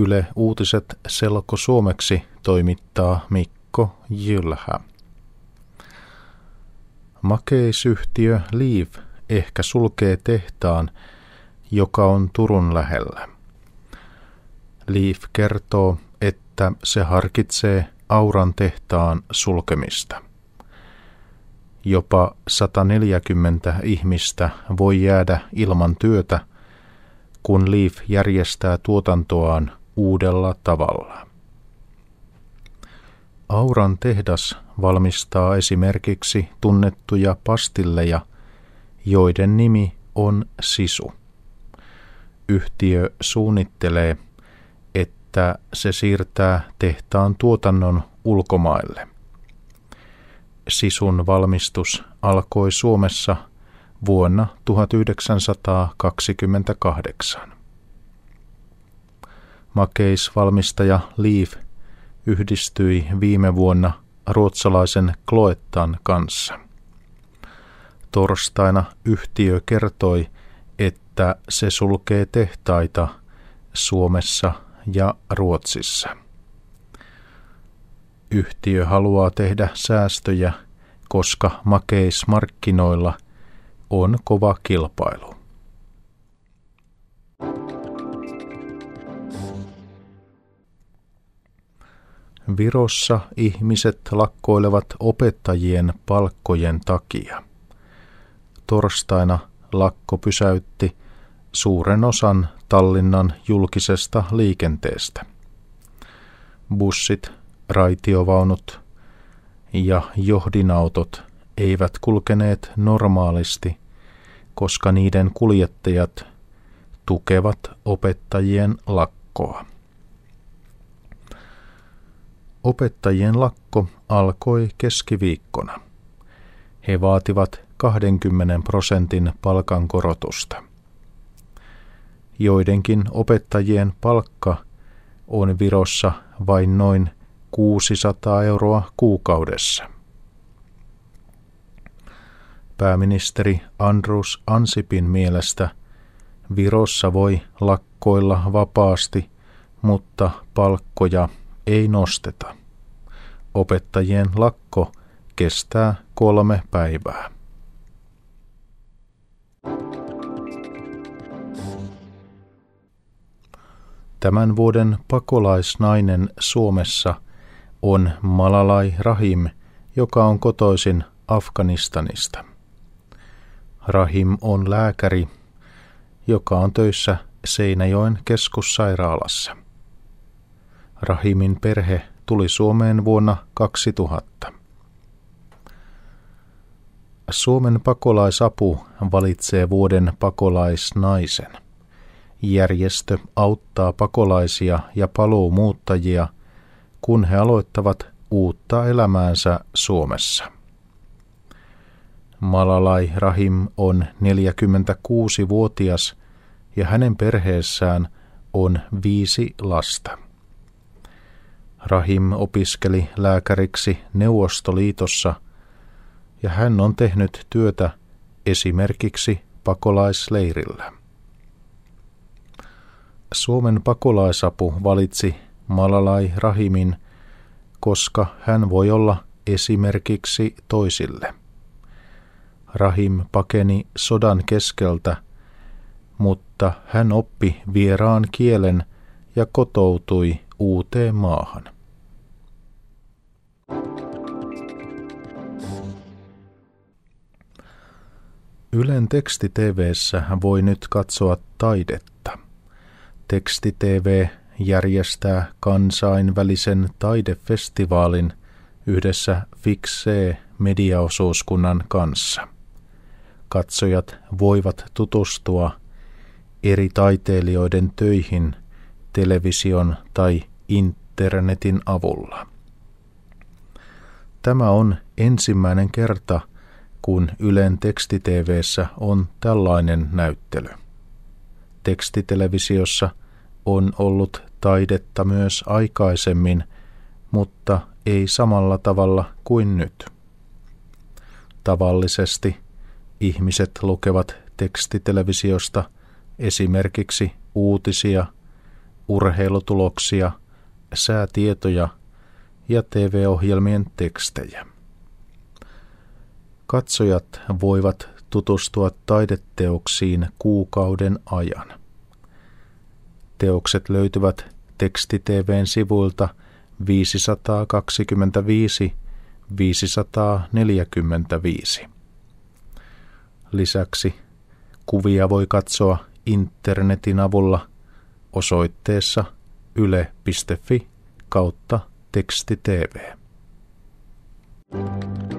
Yle Uutiset selko suomeksi toimittaa Mikko Jylhä. Makeisyhtiö Liiv ehkä sulkee tehtaan, joka on Turun lähellä. Liiv kertoo, että se harkitsee Auran tehtaan sulkemista. Jopa 140 ihmistä voi jäädä ilman työtä, kun Leaf järjestää tuotantoaan uudella tavalla. Auran tehdas valmistaa esimerkiksi tunnettuja pastilleja, joiden nimi on Sisu. Yhtiö suunnittelee, että se siirtää tehtaan tuotannon ulkomaille. Sisun valmistus alkoi Suomessa vuonna 1928. Makeisvalmistaja Leaf yhdistyi viime vuonna ruotsalaisen Kloettan kanssa. Torstaina yhtiö kertoi, että se sulkee tehtaita Suomessa ja Ruotsissa. Yhtiö haluaa tehdä säästöjä, koska makeismarkkinoilla on kova kilpailu. Virossa ihmiset lakkoilevat opettajien palkkojen takia. Torstaina lakko pysäytti suuren osan Tallinnan julkisesta liikenteestä. Bussit, raitiovaunut ja johdinautot eivät kulkeneet normaalisti, koska niiden kuljettajat tukevat opettajien lakkoa. Opettajien lakko alkoi keskiviikkona. He vaativat 20 prosentin palkankorotusta. Joidenkin opettajien palkka on Virossa vain noin 600 euroa kuukaudessa. Pääministeri Andrus Ansipin mielestä Virossa voi lakkoilla vapaasti, mutta palkkoja ei nosteta. Opettajien lakko kestää kolme päivää. Tämän vuoden pakolaisnainen Suomessa on Malalai Rahim, joka on kotoisin Afganistanista. Rahim on lääkäri, joka on töissä Seinäjoen keskussairaalassa. Rahimin perhe tuli Suomeen vuonna 2000. Suomen pakolaisapu valitsee vuoden pakolaisnaisen. Järjestö auttaa pakolaisia ja paluumuuttajia, kun he aloittavat uutta elämäänsä Suomessa. Malalai Rahim on 46-vuotias ja hänen perheessään on viisi lasta. Rahim opiskeli lääkäriksi Neuvostoliitossa ja hän on tehnyt työtä esimerkiksi pakolaisleirillä. Suomen pakolaisapu valitsi Malalai Rahimin, koska hän voi olla esimerkiksi toisille. Rahim pakeni sodan keskeltä, mutta hän oppi vieraan kielen ja kotoutui uuteen maahan. Ylen teksti-TVssä voi nyt katsoa taidetta. Teksti-TV järjestää kansainvälisen taidefestivaalin yhdessä Fixe mediaosuuskunnan kanssa. Katsojat voivat tutustua eri taiteilijoiden töihin television tai internetin avulla. Tämä on ensimmäinen kerta, kun Ylen tekstiteveessä on tällainen näyttely. Tekstitelevisiossa on ollut taidetta myös aikaisemmin, mutta ei samalla tavalla kuin nyt. Tavallisesti ihmiset lukevat tekstitelevisiosta esimerkiksi uutisia – urheilutuloksia, säätietoja ja TV-ohjelmien tekstejä. Katsojat voivat tutustua taideteoksiin kuukauden ajan. Teokset löytyvät tekstitvn sivuilta 525 545. Lisäksi kuvia voi katsoa internetin avulla osoitteessa yle.fi kautta tekstitv. thank you